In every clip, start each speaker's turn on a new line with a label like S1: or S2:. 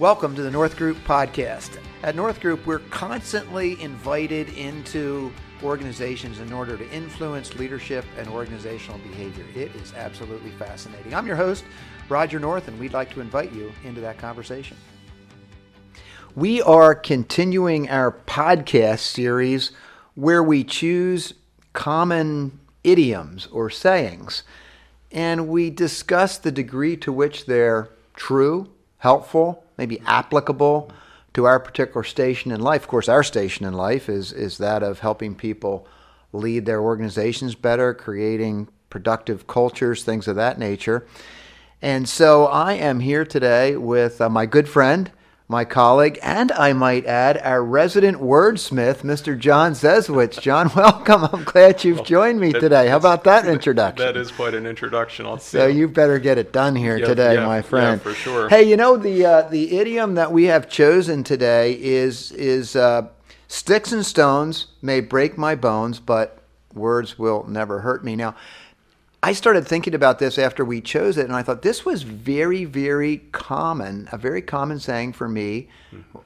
S1: Welcome to the North Group podcast. At North Group, we're constantly invited into organizations in order to influence leadership and organizational behavior. It is absolutely fascinating. I'm your host, Roger North, and we'd like to invite you into that conversation. We are continuing our podcast series where we choose common idioms or sayings and we discuss the degree to which they're true, helpful, maybe applicable to our particular station in life. Of course, our station in life is, is that of helping people lead their organizations better, creating productive cultures, things of that nature. And so I am here today with uh, my good friend, my colleague, and I might add, our resident wordsmith, Mr. John Zeswitz. John, welcome. I'm glad you've joined me
S2: that-
S1: today. How about that introduction?
S2: That is quite an introduction. I'll
S1: So you better get it done here
S2: Yeah,
S1: today,
S2: yeah,
S1: my
S2: yeah,
S1: friend.
S2: for sure.
S1: Hey, you know the uh, the idiom that we have chosen today is is uh, sticks and stones may break my bones, but words will never hurt me. Now, I started thinking about this after we chose it, and I thought this was very, very common, a very common saying for me,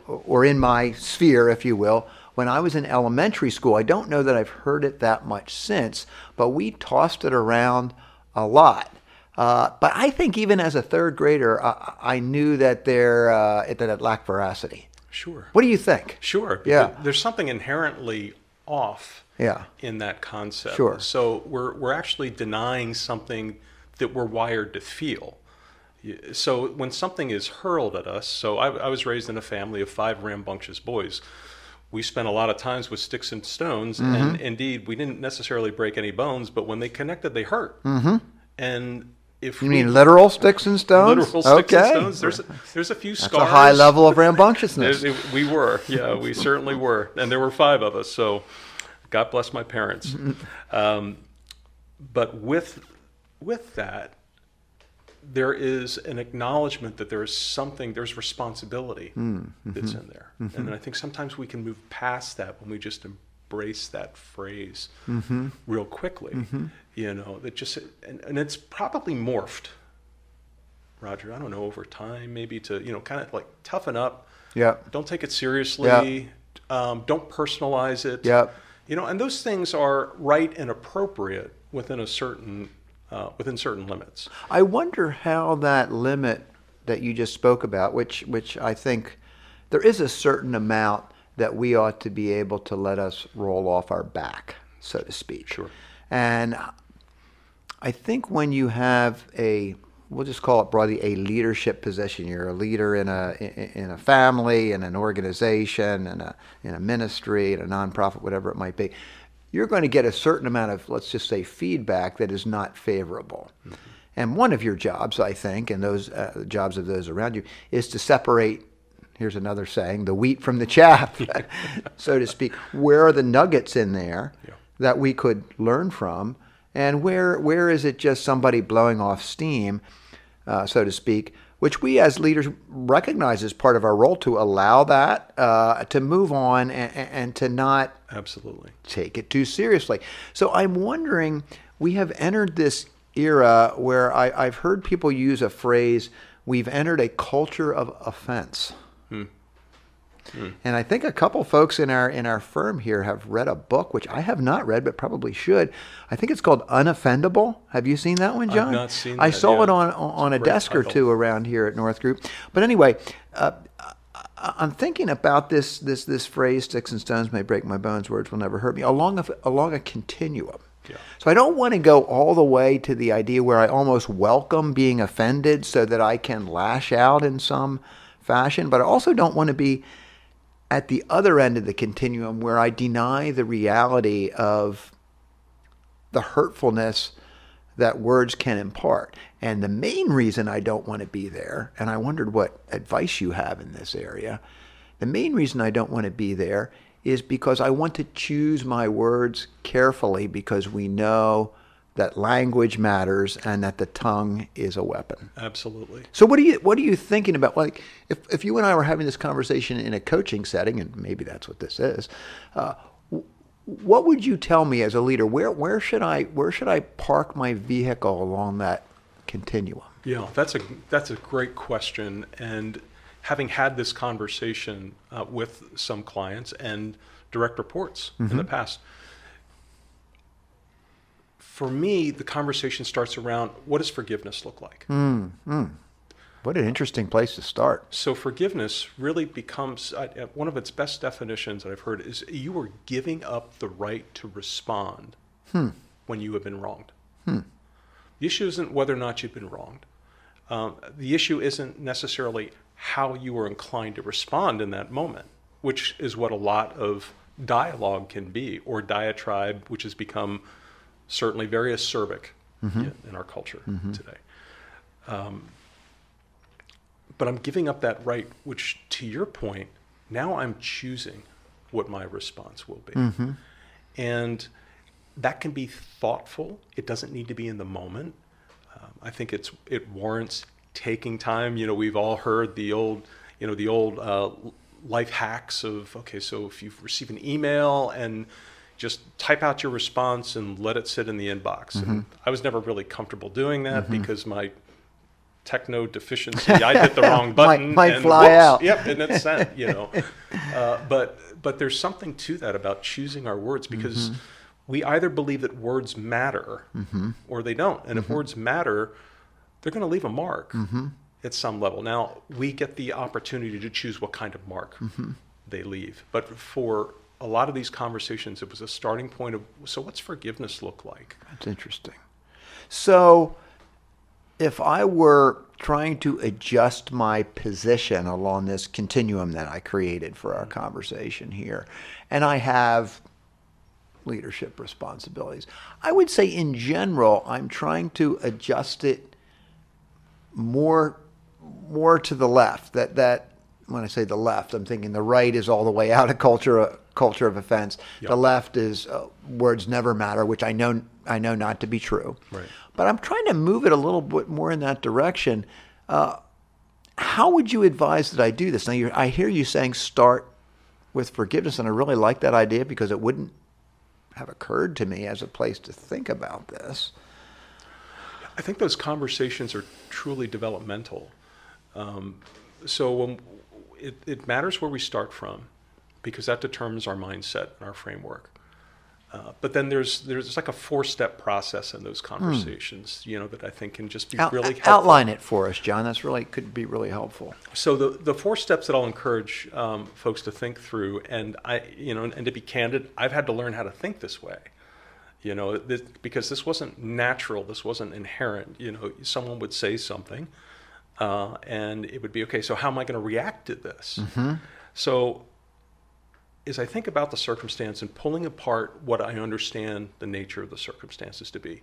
S1: or in my sphere, if you will, when I was in elementary school. I don't know that I've heard it that much since, but we tossed it around a lot. Uh, but I think even as a third grader, I, I knew that there uh, that it lacked veracity.
S2: Sure.
S1: What do you think?
S2: Sure.
S1: Yeah.
S2: There's something inherently off
S1: Yeah.
S2: in that concept.
S1: Sure.
S2: So we're we're actually denying something that we're wired to feel. So when something is hurled at us, so I, I was raised in a family of five rambunctious boys. We spent a lot of times with sticks and stones,
S1: Mm-hmm.
S2: and indeed, we didn't necessarily break any bones, but when they connected, they hurt. Mm-hmm. And if
S1: You
S2: we,
S1: mean literal sticks and stones?
S2: literal sticks
S1: okay.
S2: and stones, there's a, there's a few
S1: That's
S2: scars.
S1: a high level of rambunctiousness.
S2: We were, yeah, we certainly were, and there were five of us. So, God bless my parents. Mm-hmm. Um, but with with that, there is an acknowledgement that there is something, there's responsibility mm, mm-hmm. that's in there, mm-hmm. and I think sometimes we can move past that when we just embrace that phrase real quickly. You know, that just and, and it's probably morphed. Roger, I don't know, over time, maybe to, you know, kind of like toughen up.
S1: Yep.
S2: Don't take it seriously. Um, don't personalize it.
S1: Yep.
S2: You know, and those things are right and appropriate within a certain, uh, within certain limits.
S1: I wonder how that limit that you just spoke about, which which I think there is a certain amount that we ought to be able to let us roll off our back, so to speak.
S2: Sure.
S1: And I think when you have a we'll just call it broadly a leadership position. You're a leader in a in a family, in an organization, in a in a ministry, in a nonprofit, whatever it might be. You're going to get a certain amount of let's just say feedback that is not favorable. And one of your jobs, I think, and those uh, jobs of those around you, is to separate. Here's another saying: the wheat from the chaff, so to speak. Where are the nuggets in there
S2: Yeah.
S1: that we could learn from, and where where is it just somebody blowing off steam, uh, so to speak, which we as leaders recognize as part of our role to allow that uh, to move on and, and to not
S2: Absolutely.
S1: take it too seriously. So I'm wondering, we have entered this era where I, I've heard people use a phrase, we've entered a culture of offense. And I think a couple folks in our in our firm here have read a book, which I have not read, but probably should. I think it's called Unoffendable. Have you seen that one, John?
S2: not seen
S1: I
S2: that
S1: saw
S2: yet.
S1: it on on a
S2: Great
S1: desk or two around here at North Group. But anyway, uh, I'm thinking about this this this phrase "sticks and stones may break my bones, words will never hurt me" along a along a continuum.
S2: Yeah.
S1: So I don't want to go all the way to the idea where I almost welcome being offended so that I can lash out in some fashion, but I also don't want to be at the other end of the continuum where I deny the reality of the hurtfulness that words can impart. And the main reason I don't want to be there, and I wondered what advice you have in this area, the main reason I don't want to be there is because I want to choose my words carefully because we know that language matters and that the tongue is a weapon.
S2: Absolutely.
S1: So what are you what are you thinking about? Like if if you and I were having this conversation in a coaching setting, and maybe that's what this is, uh, what would you tell me as a leader? Where where should I where should I park my vehicle along that continuum?
S2: Yeah, that's a that's a great question, and having had this conversation uh, with some clients and direct reports in
S1: Mm-hmm.
S2: the past, for me, the conversation starts around what does forgiveness look like?
S1: What an interesting place to start.
S2: So forgiveness really becomes uh, one of its best definitions that I've heard is you are giving up the right to respond when you have been wronged. The issue isn't whether or not you've been wronged. Um, the issue isn't necessarily how you are inclined to respond in that moment, which is what a lot of dialogue can be, or diatribe, which has become certainly very acerbic in, in our culture today. Um, but I'm giving up that right, which to your point, now I'm choosing what my response will be. And that can be thoughtful. It doesn't need to be in the moment. Um, I think it's it warrants taking time. You know, we've all heard the old, you know, the old uh, life hacks of okay, so if you receive an email and just type out your response and let it sit in the inbox. And I was never really comfortable doing that because my techno deficiency, I hit the wrong button.
S1: might
S2: and
S1: fly
S2: whoops,
S1: out.
S2: Yep, and it's sent. You know, uh, but but there's something to that about choosing our words because
S1: Mm-hmm.
S2: we either believe that words matter or they don't, and
S1: Mm-hmm.
S2: if words matter, they're going to leave a mark at some level. Now we get the opportunity to choose what kind of mark
S1: Mm-hmm.
S2: they leave, but for a lot of these conversations, it was a starting point of so what's forgiveness look like?
S1: That's interesting. So, if I were trying to adjust my position along this continuum that I created for our mm-hmm. conversation here, and I have leadership responsibilities, I would say in general, I'm trying to adjust it more more to the left. That that when I say the left, I'm thinking the right is all the way out of culture uh, culture of offense.
S2: Yep.
S1: The left is uh, words never matter, which I know I know not to be true.
S2: Right.
S1: But I'm trying to move it a little bit more in that direction. Uh, how would you advise that I do this? Now, you're, I hear you saying start with forgiveness, and I really like that idea because it wouldn't have occurred to me as a place to think about this.
S2: I think those conversations are truly developmental. Um, so when it, it matters where we start from, because that determines our mindset and our framework. Uh, but then there's there's like a four step process in those conversations, you know, that I think can just be
S1: Out-
S2: really helpful.
S1: outline it for us, John. That's really could be really helpful.
S2: So the the four steps that I'll encourage um, folks to think through, and I, you know, and to be candid, I've had to learn how to think this way. You know, this, because this wasn't natural, this wasn't inherent. You know, someone would say something, uh, and it would be okay. So how am I going to react to this? So as I think about the circumstance and pulling apart what I understand the nature of the circumstances to be,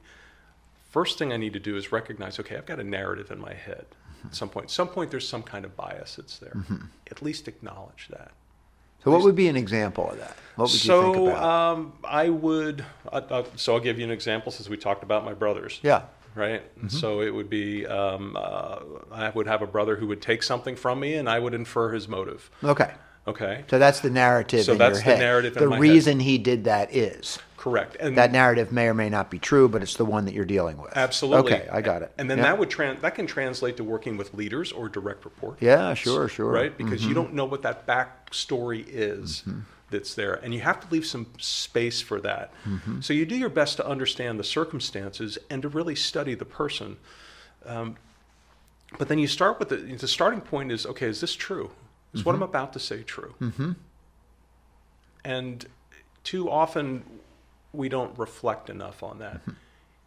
S2: first thing I need to do is recognize, okay, I've got a narrative in my head. At some point, some point, there's some kind of bias that's there. At least acknowledge that.
S1: So, what would be an example of that? What would
S2: so
S1: you think about?
S2: Um, I would. I, I, so I'll give you an example since we talked about my brothers.
S1: yeah.
S2: Right. So it would be um, uh, I would have a brother who would take something from me, and I would infer his motive.
S1: Okay.
S2: Okay.
S1: So that's the narrative
S2: So
S1: in
S2: that's
S1: your
S2: the
S1: head.
S2: narrative
S1: the
S2: my head.
S1: reason he did that is
S2: Correct. And
S1: that narrative may or may not be true, but it's the one that you're dealing with.
S2: Absolutely.
S1: Okay, I got it.
S2: And then
S1: Yeah.
S2: that would trans that can translate to working with leaders or direct reports.
S1: Yeah, sure, sure. Mm-hmm.
S2: Right? Because you don't know what that backstory is that's there. And you have to leave some space for that.
S1: Mm-hmm.
S2: So you do your best to understand the circumstances and to really study the person. Um, but then you start with the the starting point is okay, is this true? Is what I'm mm-hmm. about to say true? Mm-hmm. And too often we don't reflect enough on that. Mm-hmm.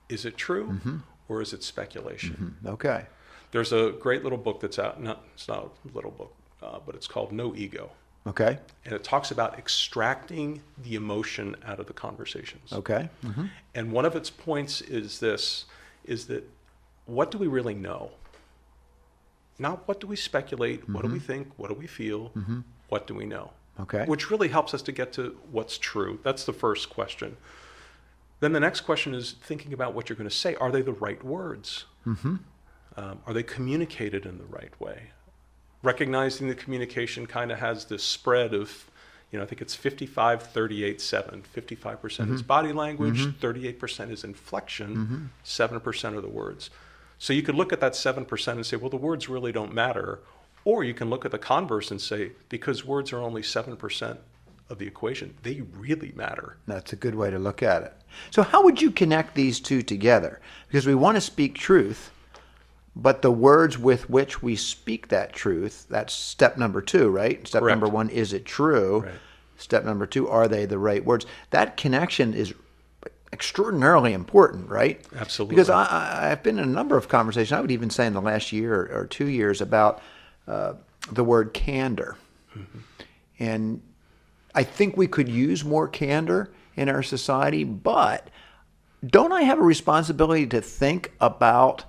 S2: Is it true mm-hmm. or is it speculation?
S1: Okay.
S2: There's a great little book that's out. Not it's not a little book, uh, but it's called No Ego,
S1: Okay.
S2: and it talks about extracting the emotion out of the conversations.
S1: Okay.
S2: And one of its points is this: is that what do we really know? Not what do we speculate? What do we mm-hmm. think? What do we feel? Mm-hmm. What do we know?
S1: Okay.
S2: Which really helps us to get to what's true. That's the first question. Then the next question is thinking about what you're going to say. Are they the right words? Mm-hmm. Um, are they communicated in the right way? Recognizing the communication kind of has this spread of, you know, I think it's 55, 38, 7. 55% is body language, 38% is inflection, 7% are the words. So you could look at that 7% and say, well, the words really don't matter. Or you can look at the converse and say, because words are only 7% of the equation, they really matter.
S1: That's a good way to look at it. So, how would you connect these two together? Because we want to speak truth, but the words with which we speak that truth, that's step number two, right? Step
S2: Correct.
S1: number one, is it true?
S2: Right.
S1: Step number two, are they the right words? That connection is extraordinarily important, right?
S2: Absolutely.
S1: Because I, I, I've been in a number of conversations, I would even say in the last year or two years, about uh, the word candor. And I think we could use more candor in our society, but don't I have a responsibility to think about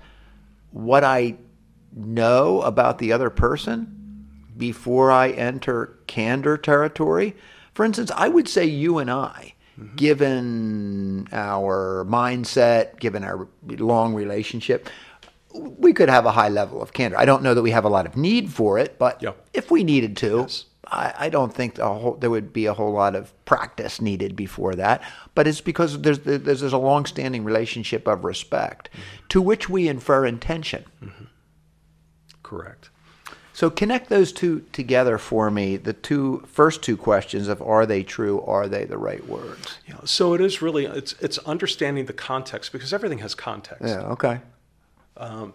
S1: what I know about the other person before I enter candor territory? For instance, I would say you and I, Mm-hmm. given our mindset, given our long relationship, we could have a high level of candor. I don't know that we have a lot of need for it, but
S2: Yeah.
S1: if we needed to,
S2: Yes.
S1: I, I don't think whole, there would be a whole lot of practice needed before that. But it's because there's there's, there's a long-standing relationship of respect, mm-hmm. to which we infer intention. Mm-hmm.
S2: Correct.
S1: So connect those two together for me. The two first two questions of are they true? Are they the right words?
S2: Yeah, so it is really it's it's understanding the context because everything has context.
S1: Yeah. Okay.
S2: Um,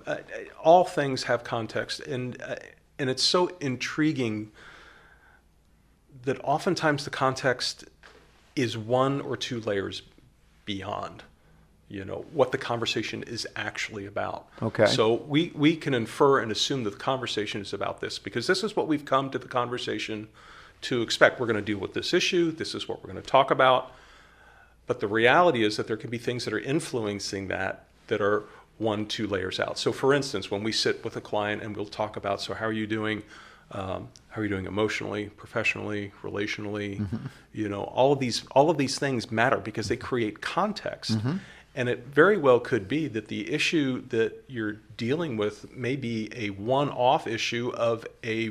S2: all things have context, and uh, and it's so intriguing that oftentimes the context is one or two layers beyond, you know, what the conversation is actually about.
S1: Okay.
S2: So we we can infer and assume that the conversation is about this because this is what we've come to the conversation to expect. We're going to deal with this issue. This is what we're going to talk about. But the reality is that there can be things that are influencing that that are one, two layers out. So, for instance, when we sit with a client and we'll talk about, so how are you doing? Um, how are you doing emotionally, professionally, relationally? You know, all of these all of these things matter because they create context. And it very well could be that the issue that you're dealing with may be a one-off issue of a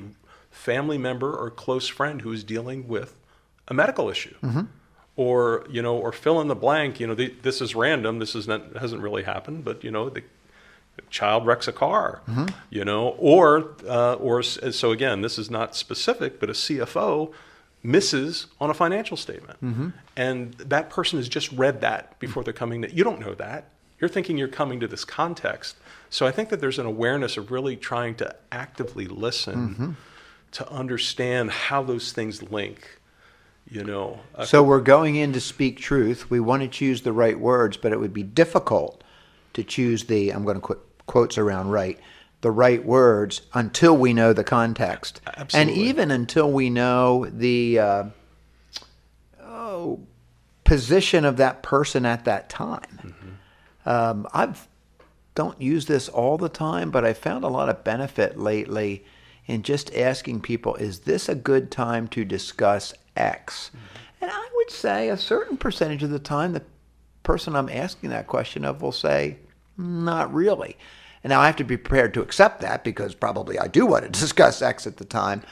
S2: family member or close friend who is dealing with a medical issue or you know, or fill in the blank. You know, the, this is random. This is not hasn't really happened, but you know, the child wrecks a car. You know, or uh, or so again, this is not specific, but a CFO misses on a financial statement, mm-hmm. and that person has just read that before they're coming. That you don't know that. You're thinking you're coming to this context. So I think that there's an awareness of really trying to actively listen mm-hmm. to understand how those things link. You know,
S1: So we're going in to speak truth. We want to choose the right words, but it would be difficult to choose the, I'm going to put quotes around right, the right words until we know the context. And even until we know the uh, oh, position of that person at that time. Um, I've don't use this all the time, but I found a lot of benefit lately in just asking people, is this a good time to discuss X? And I would say a certain percentage of the time, the person I'm asking that question of will say, not really. And now I have to be prepared to accept that because probably I do want to discuss X at the time.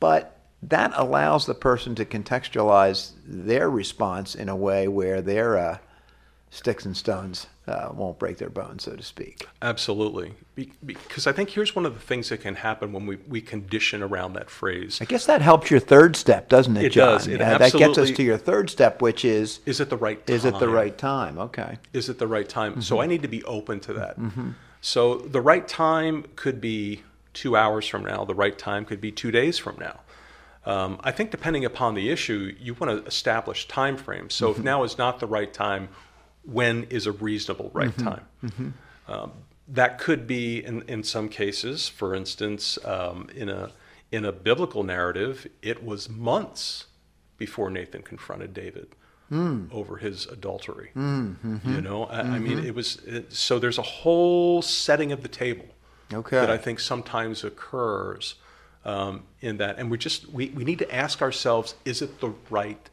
S1: But that allows the person to contextualize their response in a way where their uh, sticks and stones uh, won't break their bones, so to speak.
S2: Absolutely. Be- because I think here's one of the things that can happen when we, we condition around that phrase.
S1: I guess that helps your third step, doesn't it,
S2: It
S1: John?
S2: does. It
S1: Yeah, that gets us to your third step, which is
S2: Is it the right time?
S1: is it the right time? Okay.
S2: Is it the right time?
S1: Mm-hmm.
S2: So I need to be open to that. So the right time could be two hours from now. The right time could be two days from now. Um, I think depending upon the issue, you want to establish time frames. So
S1: Mm-hmm.
S2: if now is not the right time, when is a reasonable right
S1: Mm-hmm.
S2: time? Um, that could be in, in some cases, for instance, um, in a in a biblical narrative, it was months before Nathan confronted David Hmm. over his adultery. Hmm, hmm, you know, I, I mean, it was it, so. There's a whole setting of the table
S1: Okay.
S2: that I think sometimes occurs um, in that, and we just we, we need to ask ourselves: Is it the right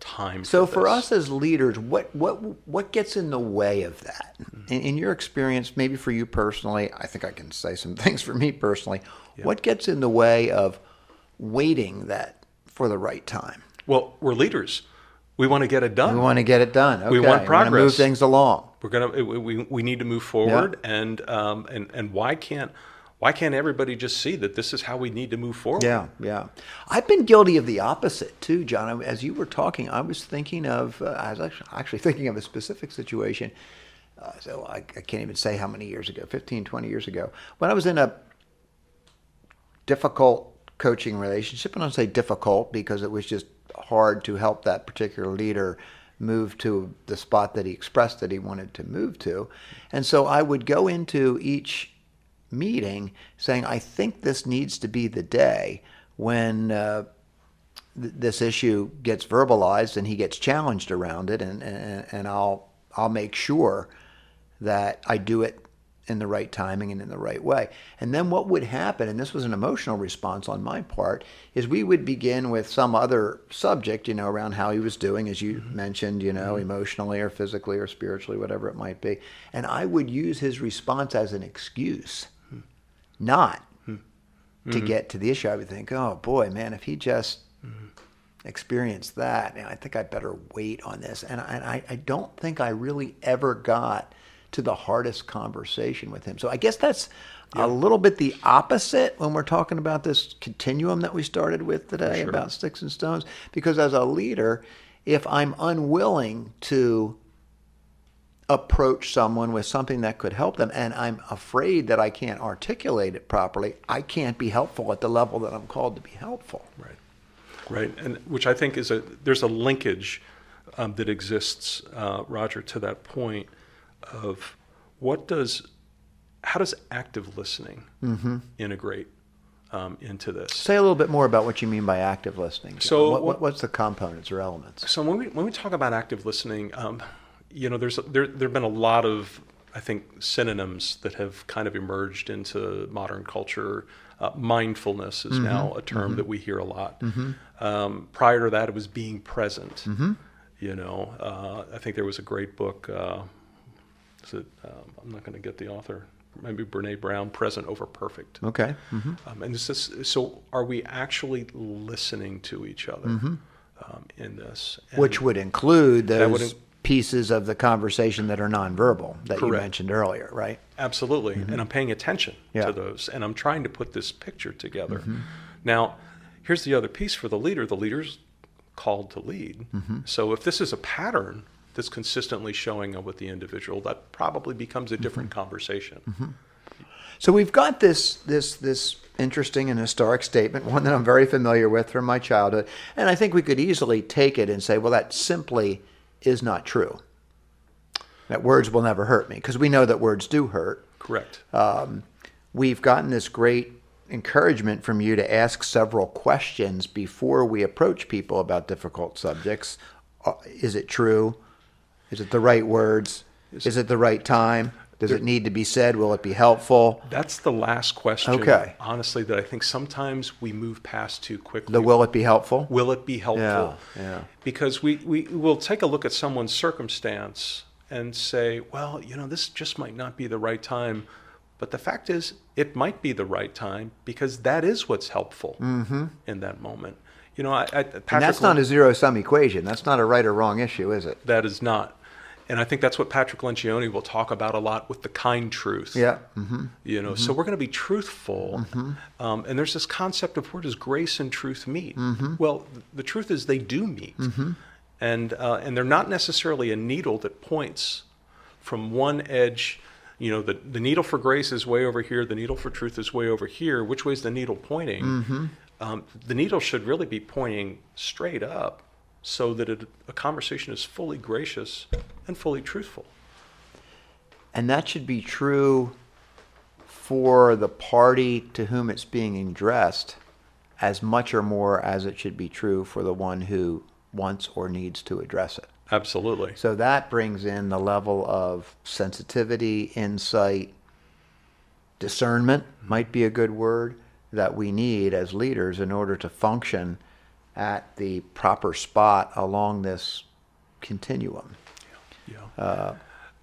S2: time?
S1: So for
S2: this?
S1: us as leaders, what what what gets in the way of that? Mm-hmm. In, in your experience, maybe for you personally, I think I can say some things for me personally. What gets in the way of waiting that for the right time?
S2: well, we're leaders. We want to get it done.
S1: We want to get it done. Okay.
S2: We want progress.
S1: move things along.
S2: We're gonna we, we, we need to move forward and um and and why can't why can't everybody just see that this is how we need to move forward?
S1: Yeah, yeah. I've been guilty of the opposite too, John. As you were talking, I was thinking of, uh, I was actually, actually thinking of a specific situation. Uh, so I, I can't even say how many years ago, 15, 20 years ago, when I was in a difficult coaching relationship. And I say difficult because it was just hard to help that particular leader move to the spot that he expressed that he wanted to move to. And so I would go into each meeting saying, I think this needs to be the day when uh, th- this issue gets verbalized and he gets challenged around it, and, and, and I'll, I'll make sure that I do it in the right timing and in the right way. And then what would happen, and this was an emotional response on my part, is we would begin with some other subject, you know, around how he was doing, as you mm-hmm. mentioned, you know, mm-hmm. emotionally or physically or spiritually, whatever it might be. And I would use his response as an excuse not mm-hmm. to get to the issue. I would think, oh boy, man, if he just mm-hmm. experienced that, I think I better wait on this. And I, I don't think I really ever got to the hardest conversation with him. So I guess that's a little bit the opposite when we're talking about this continuum that we started with today sure. about sticks and stones. Because as a leader, if I'm unwilling to approach someone with something that could help them and I'm afraid that I can't articulate it properly, I can't be helpful at the level that I'm called to be helpful.
S2: Right. Right. And which I think is a there's a linkage um, that exists, uh, Roger, to that point of what does how does active listening mm-hmm. integrate um, into this.
S1: Say a little bit more about what you mean by active listening. So, what, what, what's the components or elements?
S2: So, when we when we talk about active listening, um, you know, there's there there've been a lot of I think synonyms that have kind of emerged into modern culture. Uh, mindfulness is mm-hmm. now a term mm-hmm. that we hear a lot. Mm-hmm. Um, prior to that, it was being present. Mm-hmm. You know, uh, I think there was a great book. Uh, it, um, I'm not going to get the author. Maybe Brene Brown, "Present over Perfect."
S1: Okay.
S2: Mm-hmm. Um, and this is so. Are we actually listening to each other mm-hmm. um, in this?
S1: And Which would include those pieces of the conversation that are nonverbal that Correct. you mentioned earlier, right?
S2: Absolutely. Mm-hmm. And I'm paying attention yeah. to those and I'm trying to put this picture together. Mm-hmm. Now, here's the other piece for the leader the leader's called to lead. Mm-hmm. So if this is a pattern that's consistently showing up with the individual, that probably becomes a mm-hmm. different conversation.
S1: Mm-hmm. So we've got this this this interesting and historic statement, one that I'm very familiar with from my childhood, and I think we could easily take it and say, well, that simply is not true. That words will never hurt me, because we know that words do hurt.
S2: Correct.
S1: Um, we've gotten this great encouragement from you to ask several questions before we approach people about difficult subjects. Uh, is it true? Is it the right words? Is it the right time? Does it need to be said? Will it be helpful?
S2: That's the last question.
S1: Okay.
S2: Honestly, that I think sometimes we move past too quickly.
S1: The will it be helpful?
S2: Will it be helpful?
S1: Yeah. yeah.
S2: Because we, we will take a look at someone's circumstance and say, well, you know, this just might not be the right time. But the fact is, it might be the right time because that is what's helpful mm-hmm. in that moment. You know, I, I
S1: and that's not a zero sum equation. That's not a right or wrong issue, is it?
S2: That is not. And I think that's what Patrick Lencioni will talk about a lot with the kind truth.
S1: Yeah. Mm-hmm.
S2: You know, mm-hmm. so we're going to be truthful. Mm-hmm. Um, and there's this concept of where does grace and truth meet? Mm-hmm. Well, the truth is they do meet. Mm-hmm. And, uh, and they're not necessarily a needle that points from one edge. You know, the, the needle for grace is way over here, the needle for truth is way over here. Which way is the needle pointing? Mm-hmm. Um, the needle should really be pointing straight up so that it, a conversation is fully gracious and fully truthful.
S1: And that should be true for the party to whom it's being addressed as much or more as it should be true for the one who wants or needs to address it.
S2: Absolutely.
S1: So that brings in the level of sensitivity, insight, discernment might be a good word that we need as leaders in order to function at the proper spot along this continuum. Yeah. yeah. Uh,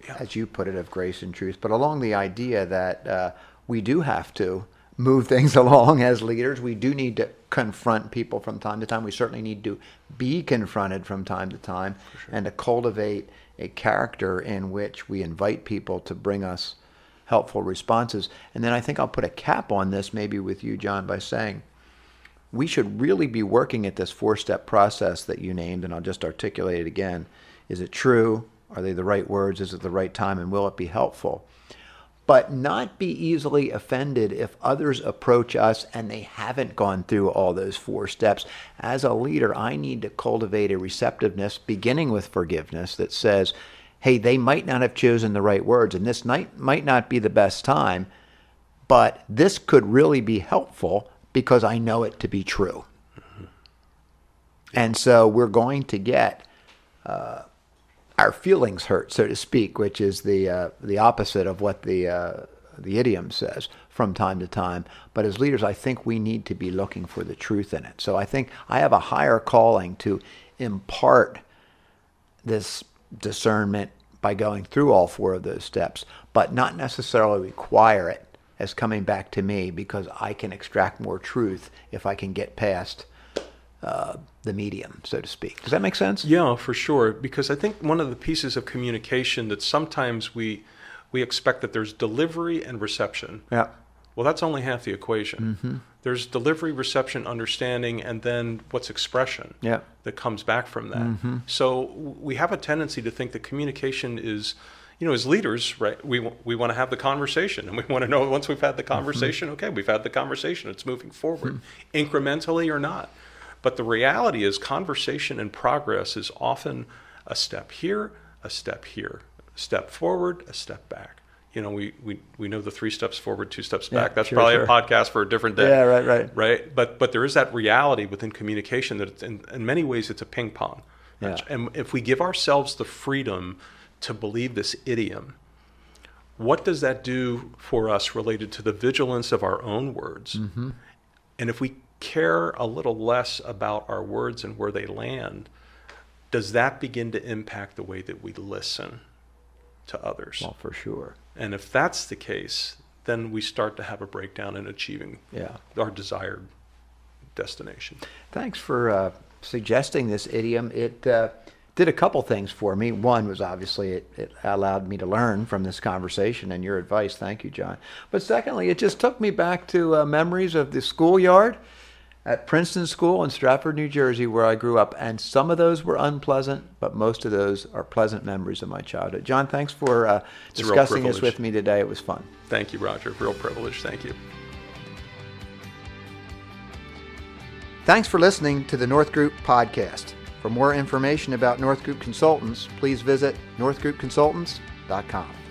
S1: yeah. As you put it, of grace and truth, but along the idea that uh, we do have to move things along as leaders. We do need to confront people from time to time. We certainly need to be confronted from time to time sure. and to cultivate a character in which we invite people to bring us helpful responses. And then I think I'll put a cap on this, maybe with you, John, by saying we should really be working at this four step process that you named, and I'll just articulate it again. Is it true? Are they the right words? Is it the right time? And will it be helpful? But not be easily offended if others approach us and they haven't gone through all those four steps. As a leader, I need to cultivate a receptiveness, beginning with forgiveness, that says, hey, they might not have chosen the right words, and this might not be the best time, but this could really be helpful because I know it to be true. And so we're going to get uh, our feelings hurt, so to speak, which is the uh, the opposite of what the uh, the idiom says from time to time. But as leaders, I think we need to be looking for the truth in it. So I think I have a higher calling to impart this discernment by going through all four of those steps, but not necessarily require it as coming back to me because I can extract more truth if I can get past uh, the medium, so to speak. Does that make sense?
S2: Yeah, for sure. Because I think one of the pieces of communication that sometimes we we expect that there's delivery and reception.
S1: Yeah.
S2: Well, that's only half the equation. Mm-hmm. There's delivery, reception, understanding, and then what's expression
S1: yeah.
S2: that comes back from that. Mm-hmm. So we have a tendency to think that communication is you know, as leaders, right, we, we want to have the conversation and we want to know once we've had the mm-hmm. conversation, okay, we've had the conversation, it's moving forward, mm-hmm. incrementally or not. But the reality is, conversation and progress is often a step here, a step here, a step forward, a step back. You know, we, we, we know the three steps forward, two steps back. Yeah, That's sure, probably sure. a podcast for a different day.
S1: Yeah, right, right.
S2: Right. But but there is that reality within communication that in, in many ways it's a ping pong.
S1: Yeah.
S2: And if we give ourselves the freedom to believe this idiom, what does that do for us related to the vigilance of our own words? Mm-hmm. And if we care a little less about our words and where they land, does that begin to impact the way that we listen to others?
S1: Well, for sure.
S2: And if that's the case, then we start to have a breakdown in achieving
S1: yeah.
S2: our desired destination.
S1: Thanks for uh, suggesting this idiom. It uh, did a couple things for me. One was obviously it, it, allowed me to learn from this conversation and your advice. Thank you, John. But secondly, it just took me back to uh, memories of the schoolyard at Princeton School in Stratford, New Jersey, where I grew up. And some of those were unpleasant, but most of those are pleasant memories of my childhood. John, thanks for uh, discussing this with me today. It was fun.
S2: Thank you, Roger. Real privilege. Thank you.
S1: Thanks for listening to the North Group podcast. For more information about North Group Consultants, please visit northgroupconsultants.com.